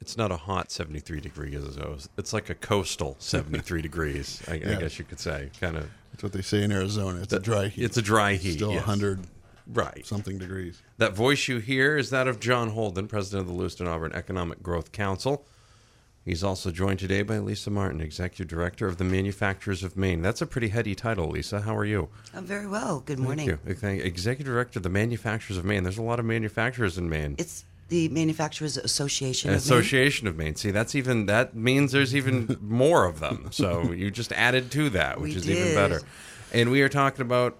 It's not a hot 73 degrees. It's like a coastal 73 degrees, I, yeah. I, guess you could say. Kind of. That's what they say in Arizona. It's the, a dry heat. It's a dry heat. Still yes. 100 right. something degrees. That voice you hear is that of John Holden, president of the Lewiston Auburn Economic Growth Council. He's also joined today by Lisa Martin, executive director of the Manufacturers of Maine. That's a pretty heady title, Lisa. How are you? I'm very well. Good morning. Thank you. Executive director of the Manufacturers of Maine. There's a lot of manufacturers in Maine. It's the Manufacturers Association. Association of Maine. See, that's even that means there's even more of them. So you just added to that, which we is did. even better. And we are talking about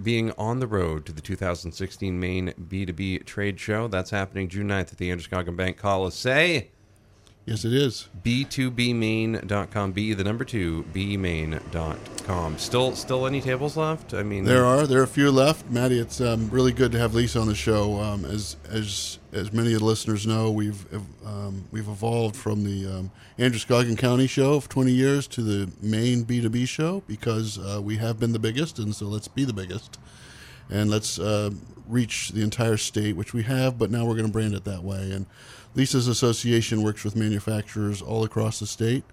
being on the road to the 2016 Maine B2B Trade Show. That's happening June 9th at the Androscoggin Bank Coliseum. Yes, it is. B2bmaine.com. B, the number two, bmaine.com. Still still any tables left? I mean, there are. There are a few left. Maddie, it's um, really good to have Lisa on the show. Um, as as as many of the listeners know, we've um, we've evolved from the um, Androscoggin County show of 20 years to the Maine B2B show because uh, we have been the biggest, and so let's be the biggest. And let's uh, reach the entire state, which we have, but now we're going to brand it that way. And Lisa's association works with manufacturers all across the state,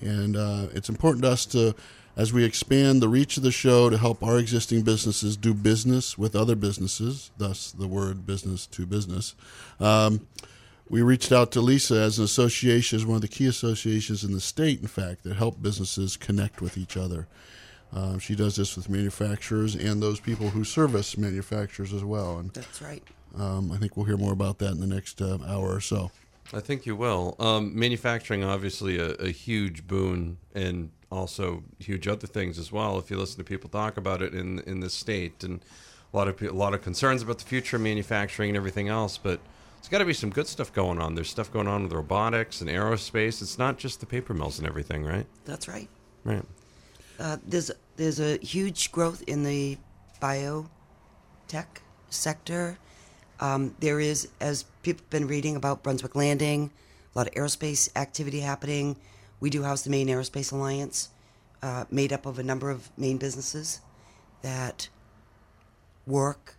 and uh, it's important to us to, as we expand the reach of the show, to help our existing businesses do business with other businesses. Thus, the word business to business. Um, we reached out to Lisa as an association, as one of the key associations in the state, in fact, that help businesses connect with each other. Uh, she does this with manufacturers and those people who service manufacturers as well. And that's right. Um, I think we'll hear more about that in the next uh, hour or so. I think you will. Um, manufacturing, obviously, a, a, huge boon, and also huge other things as well. If you listen to people talk about it in in this state, and a lot of a lot of concerns about the future of manufacturing and everything else, but there's got to be some good stuff going on. There's stuff going on with robotics and aerospace. It's not just the paper mills and everything, right? That's right. Right. Uh, there's there's a huge growth in the biotech sector um, there is, as people have been reading about Brunswick Landing, a lot of aerospace activity happening. We do house the Maine Aerospace Alliance, uh, made up of a number of Maine businesses that work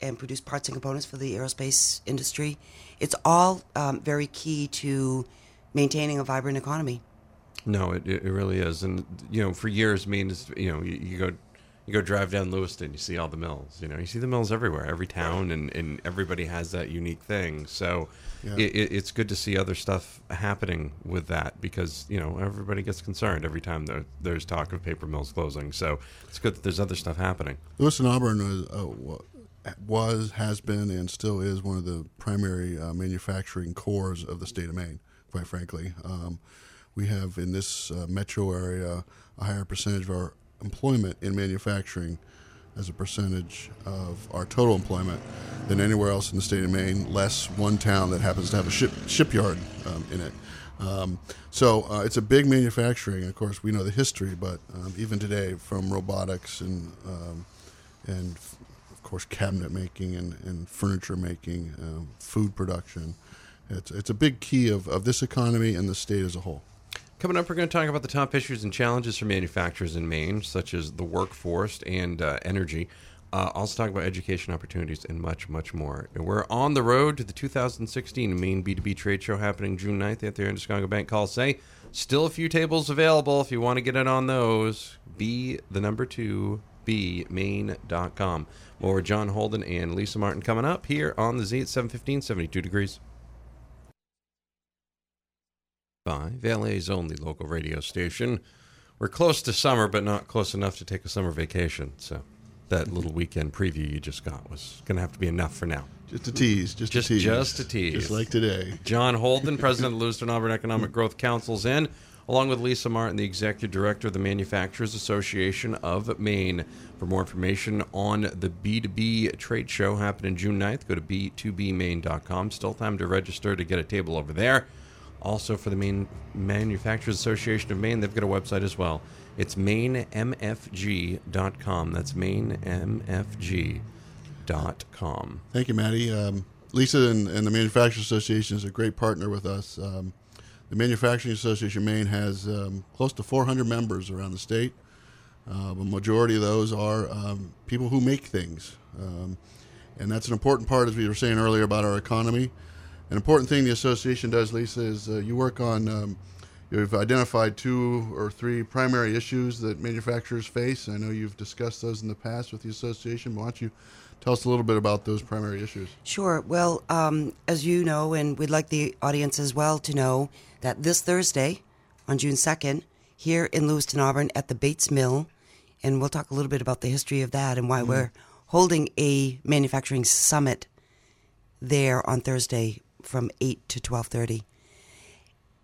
and produce parts and components for the aerospace industry. It's all um, very key to maintaining a vibrant economy. No, it, it really is, and you know, for years, Maine is you know you, you go you go drive down Lewiston, you see all the mills. You know, you see the mills everywhere, every town, and, and everybody has that unique thing. So yeah. it, it's good to see other stuff happening with that because you know everybody gets concerned every time there, there's talk of paper mills closing. So it's good that there's other stuff happening. Lewiston Auburn was, uh, was has been, and still is one of the primary uh, manufacturing cores of the state of Maine. Quite frankly, um, we have in this uh, metro area a higher percentage of our employment in manufacturing as a percentage of our total employment than anywhere else in the state of Maine, less one town that happens to have a ship, shipyard um, in it. Um, so uh, it's a big manufacturing. Of course, we know the history, but um, even today, from robotics and um, and of course cabinet making and, and furniture making, um, food production, it's it's a big key of, of this economy and the state as a whole. Coming up, we're going to talk about the top issues and challenges for manufacturers in Maine, such as the workforce and uh, energy. Uh, also, talk about education opportunities and much, much more. And we're on the road to the 2016 Maine B2B Trade Show happening June 9th at the Androscoggin Bank Colisée. Still a few tables available if you want to get in on those. Be the number two, bmaine.com. More John Holden and Lisa Martin coming up here on the Z at 715, 72 degrees by Valley's only local radio station. We're close to summer, but not close enough to take a summer vacation. So that little weekend preview you just got was going to have to be enough for now. Just a tease. Just, just a tease. Just a tease. Just like today. John Holden, president of the Lewiston Auburn Economic Growth Council's in. along with Lisa Martin, the Executive Director of the Manufacturers Association of Maine. For more information on the B2B trade show happening June 9th, go to b2bmaine.com. Still time to register to get a table over there. Also, for the Maine Manufacturers Association of Maine, they've got a website as well. It's mainemfg.com. That's mainemfg.com. Thank you, Maddie. Um, Lisa and, and, the Manufacturers Association is a great partner with us. Um, the Manufacturing Association of Maine has um, close to 400 members around the state. Uh, a majority of those are um, people who make things. Um, and that's an important part, as we were saying earlier, about our economy. An important thing the association does, Lisa, is uh, you work on, um, you've identified two or three primary issues that manufacturers face. I know you've discussed those in the past with the association. Why don't you tell us a little bit about those primary issues? Sure. Well, um, as you know, and we'd like the audience as well to know that this Thursday, on June 2nd, here in Lewiston, Auburn, at the Bates Mill, and we'll talk a little bit about the history of that and why mm-hmm. we're holding a manufacturing summit there on Thursday from 8 to 12:30.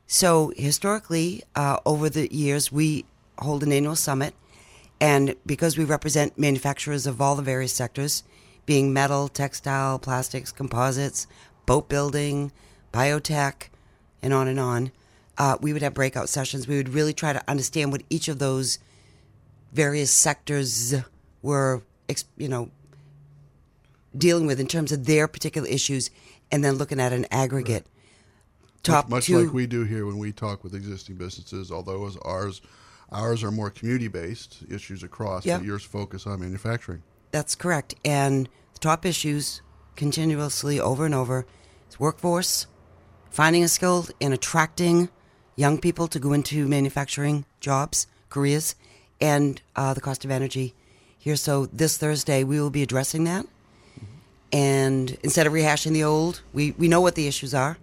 So historically, uh, over the years, we hold an annual summit, and because we represent manufacturers of all the various sectors, being metal, textile, plastics, composites, boat building, biotech, and on and on, uh, we would have breakout sessions. We would really try to understand what each of those various sectors were, you know, dealing with in terms of their particular issues and then looking at an aggregate. Right. Top much, much two, like we do here when we talk with existing businesses, although as ours ours are more community based issues across, yep. but yours focus on manufacturing. That's correct. And the top issues continuously over and over is workforce, finding a skill and attracting young people to go into manufacturing jobs, careers, and uh, the cost of energy here. So this Thursday we will be addressing that. And instead of rehashing the old, we, we know what the issues are.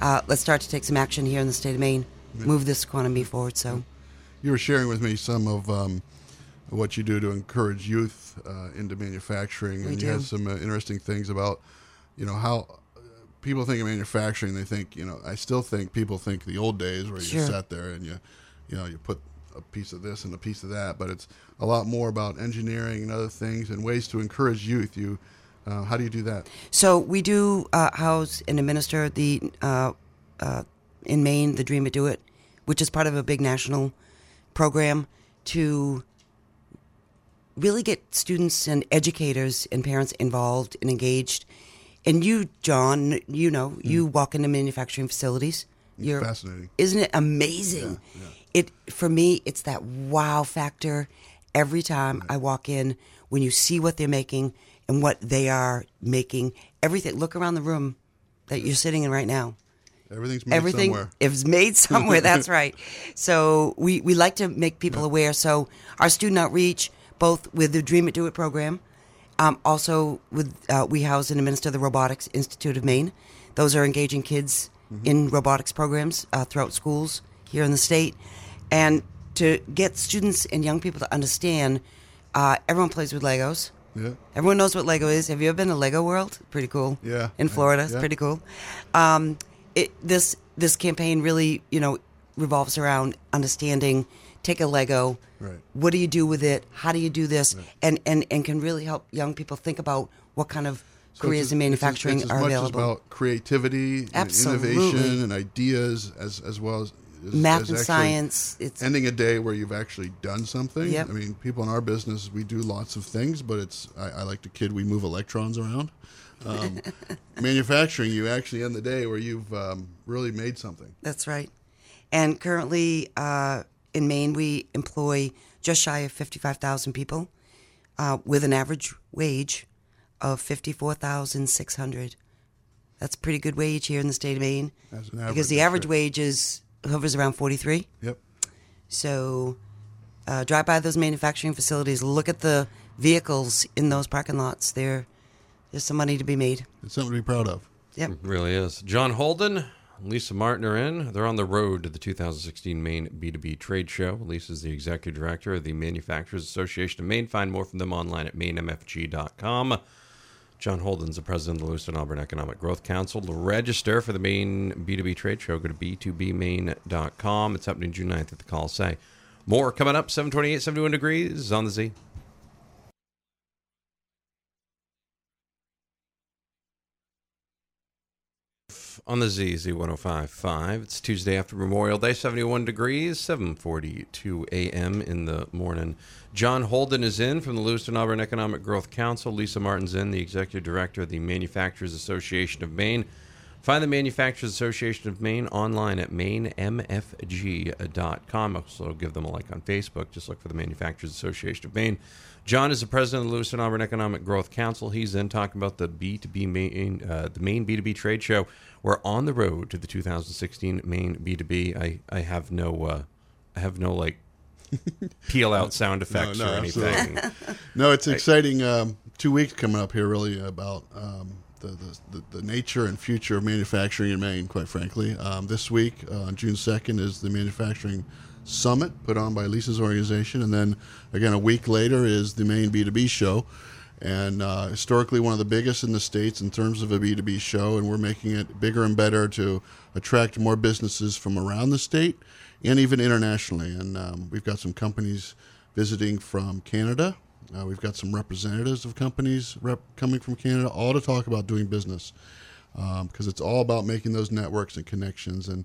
Uh, let's start to take some action here in the state of Maine, move this economy forward. So, you were sharing with me some of um, what you do to encourage youth uh, into manufacturing, we and do. you had some uh, interesting things about, you know, how people think of manufacturing. They think, you know, I still think people think the old days where sure. you sat there and you, you know, you put a piece of this and a piece of that, but it's a lot more about engineering and other things and ways to encourage youth. You uh, how do you do that? So we do uh, house and administer the uh, uh, in Maine the Dream It Do It, which is part of a big national program to really get students and educators and parents involved and engaged. And you, John, you know, mm. you walk into manufacturing facilities. You're, fascinating, isn't it amazing? Yeah, yeah. It for me, it's that wow factor every time I walk in when you see what they're making and what they are making. Everything. Look around the room that you're sitting in right now. Everything's made Everything somewhere. is made somewhere. that's right. So we, we like to make people yeah. aware. So our student outreach, both with the Dream It Do It program, um, also with uh, we house and administer the Robotics Institute of Maine. Those are engaging kids mm-hmm. in robotics programs uh, throughout schools here in the state, and to get students and young people to understand. Uh, everyone plays with Legos. Yeah. Everyone knows what Lego is. Have you ever been to Lego World? Pretty cool. Yeah. In Florida, yeah. it's pretty cool. Um, it, this this campaign really, you know, revolves around understanding. Take a Lego. Right. What do you do with it? How do you do this? Right. And, and and can really help young people think about what kind of so careers in manufacturing it's, it's are as available. As about creativity, Absolutely. and innovation, and ideas, as as well as math and science. It's ending a day where you've actually done something. Yep. I mean, people in our business, we do lots of things, but it's I, I like to kid we move electrons around. Um, manufacturing, you actually end the day where you've um, really made something. That's right. And currently uh, in Maine, we employ just shy of 55,000 people uh, with an average wage of 54,600. That's a pretty good wage here in the state of Maine. because the average wage is hovers around 43. Yep. So uh, drive by those manufacturing facilities, look at the vehicles in those parking lots. There, there's some money to be made. It's something to be proud of. Yep. It really is. John Holden, Lisa Martin are in. They're on the road to the 2016 Maine B2B Trade Show. Lisa's the executive director of the Manufacturers Association of Maine. Find more from them online at mainemfg.com. John Holden's the president of the Lewiston Auburn Economic Growth Council. To register for the Maine B2B trade show, go to b2bmaine.com. It's happening June 9th at the Coliseum. More coming up, 728, 71 degrees on the Z. on the ZZ 1055. It's Tuesday after Memorial Day, 71 degrees, 742 a.m. in the morning. John Holden is in from the Lewiston Auburn Economic Growth Council. Lisa Martin's in, the Executive Director of the Manufacturers Association of Maine. Find the Manufacturers Association of Maine online at mainemfg.com. Also, give them a like on Facebook. Just look for the Manufacturers Association of Maine. John is the president of the Lewiston Auburn Economic Growth Council. He's in talking about the B2B Maine, uh, the Maine B2B trade show. We're on the road to the 2016 Maine B2B. I, I have no, uh, I have no like peel out sound effects no, or anything. no, it's exciting. Um, two weeks coming up here, really about um, the, the, the, nature and future of manufacturing in Maine. Quite frankly, um, this week uh, June 2nd is the manufacturing summit put on by Lisa's organization, and then again a week later is the Maine B2B show. And uh, historically, one of the biggest in the states in terms of a B2B show, and we're making it bigger and better to attract more businesses from around the state and even internationally. And um, we've got some companies visiting from Canada. Uh, we've got some representatives of companies rep- coming from Canada, all to talk about doing business because um, it's all about making those networks and connections. And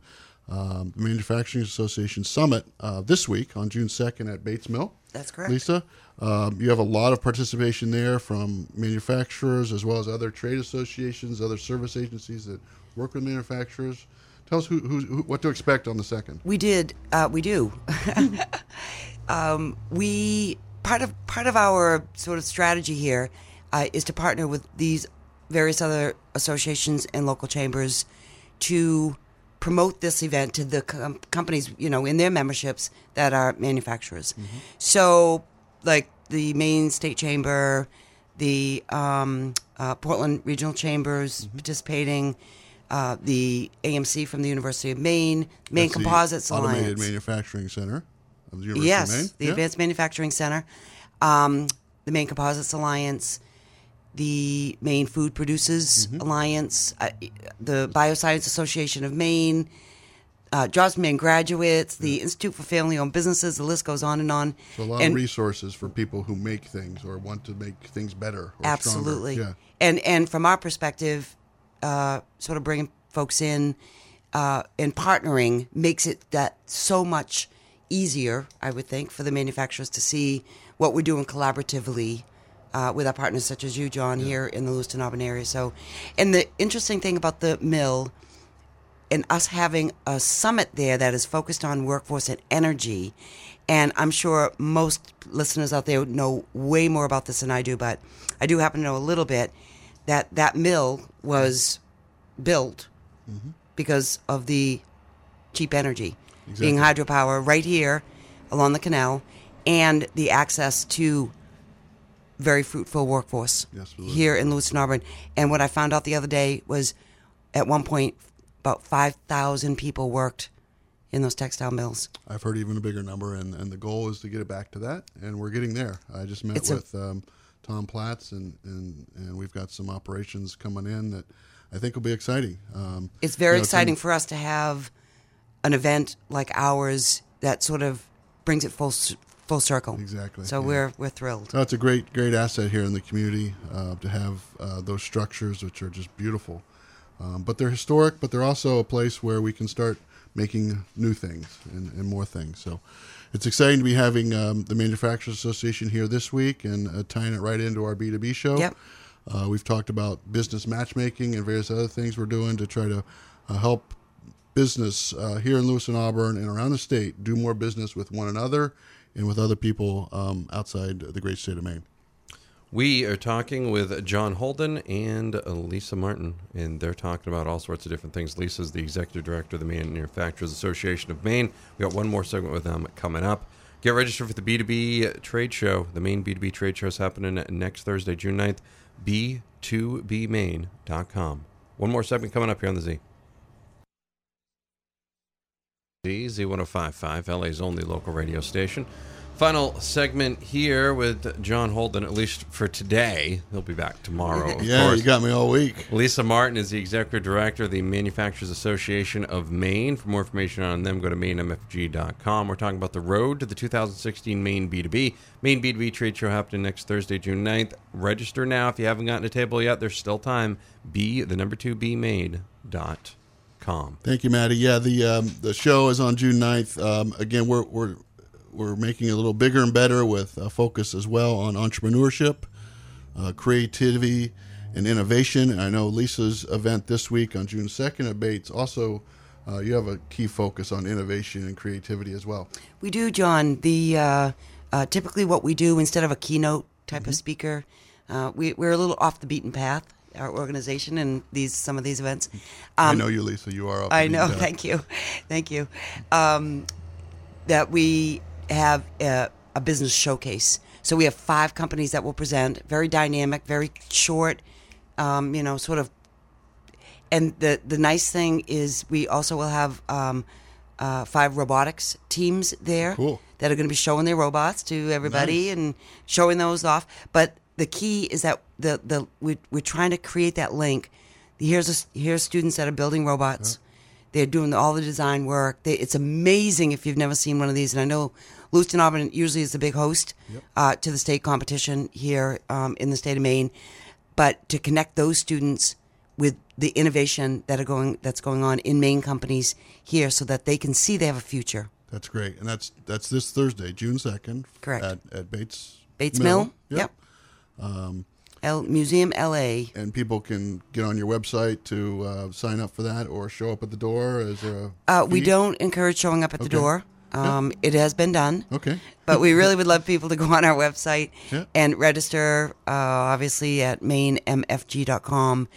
um, the Manufacturing Association Summit uh, this week on June 2nd at Bates Mill. That's correct. Lisa, um, you have a lot of participation there from manufacturers as well as other trade associations, other service agencies that work with manufacturers. Tell us who, who, who what to expect on the second. We did. Uh, we do. um, we part of part of our sort of strategy here uh, is to partner with these various other associations and local chambers to promote this event to the com- companies, you know, in their memberships that are manufacturers. Mm-hmm. So, like the Maine State Chamber, the um, uh, Portland Regional Chambers mm-hmm. participating, uh, the AMC from the University of Maine, Maine That's Composites Automated Alliance. Manufacturing Center of the University yes, of Maine. the Yeah. Advanced Manufacturing Center, um, the Maine Composites Alliance, the Maine Food Producers Mm-hmm. Alliance, uh, the Bioscience Association of Maine, uh, Jobs Maine Graduates, the Institute for Family Owned Businesses. The list goes on and on. So a lot and of resources for people who make things or want to make things better. Or absolutely, Stronger. and and from our perspective, uh, sort of bringing folks in uh, and partnering makes it that so much easier. I would think for the manufacturers to see what we're doing collaboratively. Uh, with our partners such as you, John, here in the Lewiston Auburn area. So, and the interesting thing about the mill and us having a summit there that is focused on workforce and energy. And I'm sure most listeners out there know way more about this than I do, but I do happen to know a little bit that that mill was built because of the cheap energy being hydropower right here along the canal and the access to very fruitful workforce Yes, here in Lewiston Auburn. And what I found out the other day was at one point about 5,000 people worked in those textile mills. I've heard even a bigger number, and, and the goal is to get it back to that, and we're getting there. I just met It's a- with um, Tom Platz, and, and, and we've got some operations coming in that I think will be exciting. Um, It's very you know, exciting for us to have an event like ours that sort of brings it full full circle. Exactly, So yeah. we're we're thrilled. No, it's a great, great asset here in the community uh, to have uh, those structures, which are just beautiful. Um, but they're historic, but they're also a place where we can start making new things and, and more things. So it's exciting to be having um, the Manufacturers Association here this week and uh, tying it right into our B2B show. Yep. Uh, we've talked about business matchmaking and various other things we're doing to try to uh, help business uh, here in Lewiston Auburn and around the state do more business with one another and with other people um, outside the great state of Maine. We are talking with John Holden and Lisa Martin, and they're talking about all sorts of different things. Lisa's the executive director of the Manufacturers Association of Maine. We got one more segment with them coming up. Get registered for the B2B trade show. The Maine B2B trade show is happening next Thursday, June 9th. B2bmaine.com. One more segment coming up here on the Z. Z Z1055, LA's only local radio station. Final segment here with John Holden, at least for today. He'll be back tomorrow. Of Yeah, course. you got me all week. Lisa Martin is the executive director of the Manufacturers Association of Maine. For more information on them, go to mainemfg.com. We're talking about the road to the 2016 Maine B2B. Maine B2B trade show happening next Thursday, June 9th. Register now if you haven't gotten a table yet. There's still time. Be the number two, bmaine dot com. Thank you, Maddie. Yeah, the um, the show is on June 9th. Um, again, we're we're we're making it a little bigger and better with a focus as well on entrepreneurship, uh, creativity, and innovation. And I know Lisa's event this week on June 2nd at Bates also. Uh, you have a key focus on innovation and creativity as well. We do, John. The uh, uh, typically what we do instead of a keynote type of speaker, uh, we, we're a little off the beaten path. Our organization and these some of these events. I know you, Lisa. You are. Up I know. Thank you, thank you. Um, that we have a, a business showcase. So we have five companies that will present. Very dynamic, very short. Um, you know, sort of. And the the nice thing is we also will have um, uh, five robotics teams there Cool. that are going to be showing their robots to everybody Nice. and showing those off. But the key is that the the we, we're trying to create that link. Here's a, here's students that are building robots. They're doing all the design work. They, it's amazing if you've never seen one of these. And I know Lewiston Auburn usually is the big host uh, to the state competition here um, in the state of Maine. But to connect those students with the innovation that are going that's going on in Maine companies here, so that they can see they have a future. That's great, and that's that's this Thursday, June 2nd. Correct. At, at Bates. Bates Mill. Yep. Yep. L, Museum LA. and people can get on your website to uh, sign up for that or show up at the door as a Uh, we don't encourage showing up at the door. Um, It has been done. okay but we really would love people to go on our website Yeah. and register, uh, obviously, at mainemfg.com.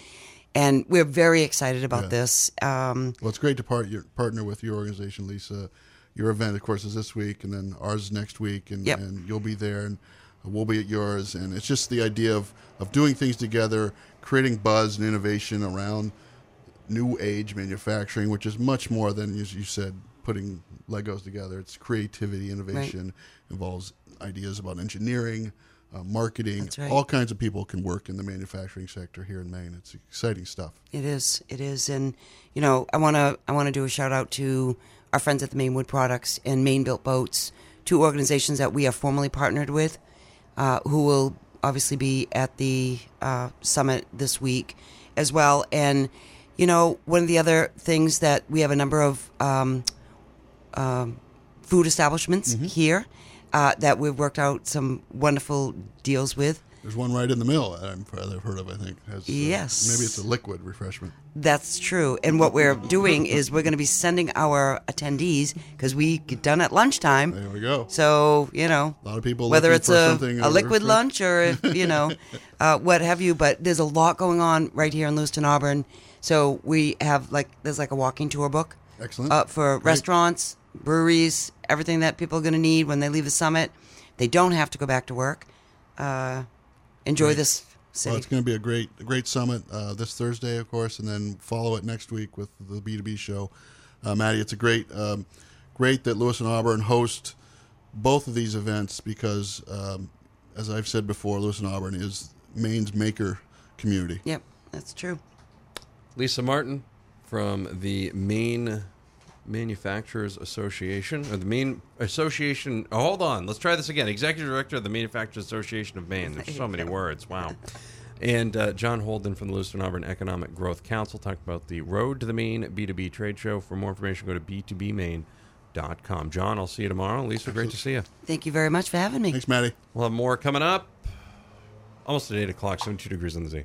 And we're very excited about Yeah. this. Um, well it's great to part your, partner with your organization lisa your event of course is this week and then ours is next week and, Yep. and you'll be there and we'll be at yours. And it's just the idea of, of doing things together creating buzz and innovation around new age manufacturing which is much more than as you said putting legos together. It's creativity innovation involves ideas about engineering uh, marketing. Right. all kinds of people can work in the manufacturing sector here in maine. It's exciting stuff. It is. It is. And you know, I want to I want to do a shout out to our friends at the Maine Wood Products and Maine Built Boats, two organizations that we are formally partnered with, uh, who will obviously be at the uh, summit this week as well. And you know, one of the other things that we have a number of um, um, food establishments here uh, that we've worked out some wonderful deals with. There's one right in the mill that I'm, I've heard of. I think has, uh, Yes. maybe it's a liquid refreshment. That's true. And what we're doing is we're going to be sending our attendees because we get done at lunchtime. There we go. So you know, A lot of people whether it's a, a liquid lunch or if, you know, uh, what have you. But there's a lot going on right here in Lewiston, Auburn. So we have like there's like a walking tour book Excellent. uh, for Great. restaurants, breweries, everything that people are going to need when they leave the summit. They don't have to go back to work. Uh, enjoy this city. Well, it's going to be a great, a great summit uh, this Thursday, of course, and then follow it next week with the B2B show. Uh, Maddie, it's a great, um, great that Lewiston Auburn host both of these events because, um, as I've said before, Lewiston Auburn is Maine's maker community. yep, that's true. Lisa Martin from the Maine Manufacturers Association, or the main Association. Oh, hold on, let's try this again. Executive Director of the Manufacturers Association of Maine. There's so many words. Wow. And uh, John Holden from the Lewiston Auburn Economic Growth Council talked about the Road to the Maine B2B trade show. For more information, go to b2bmaine.com. John, I'll see you tomorrow. Lisa, great to see you. Thank you very much for having me. Thanks, Maddie. We'll have more coming up. Almost at 8 o'clock, 72 degrees on the Z.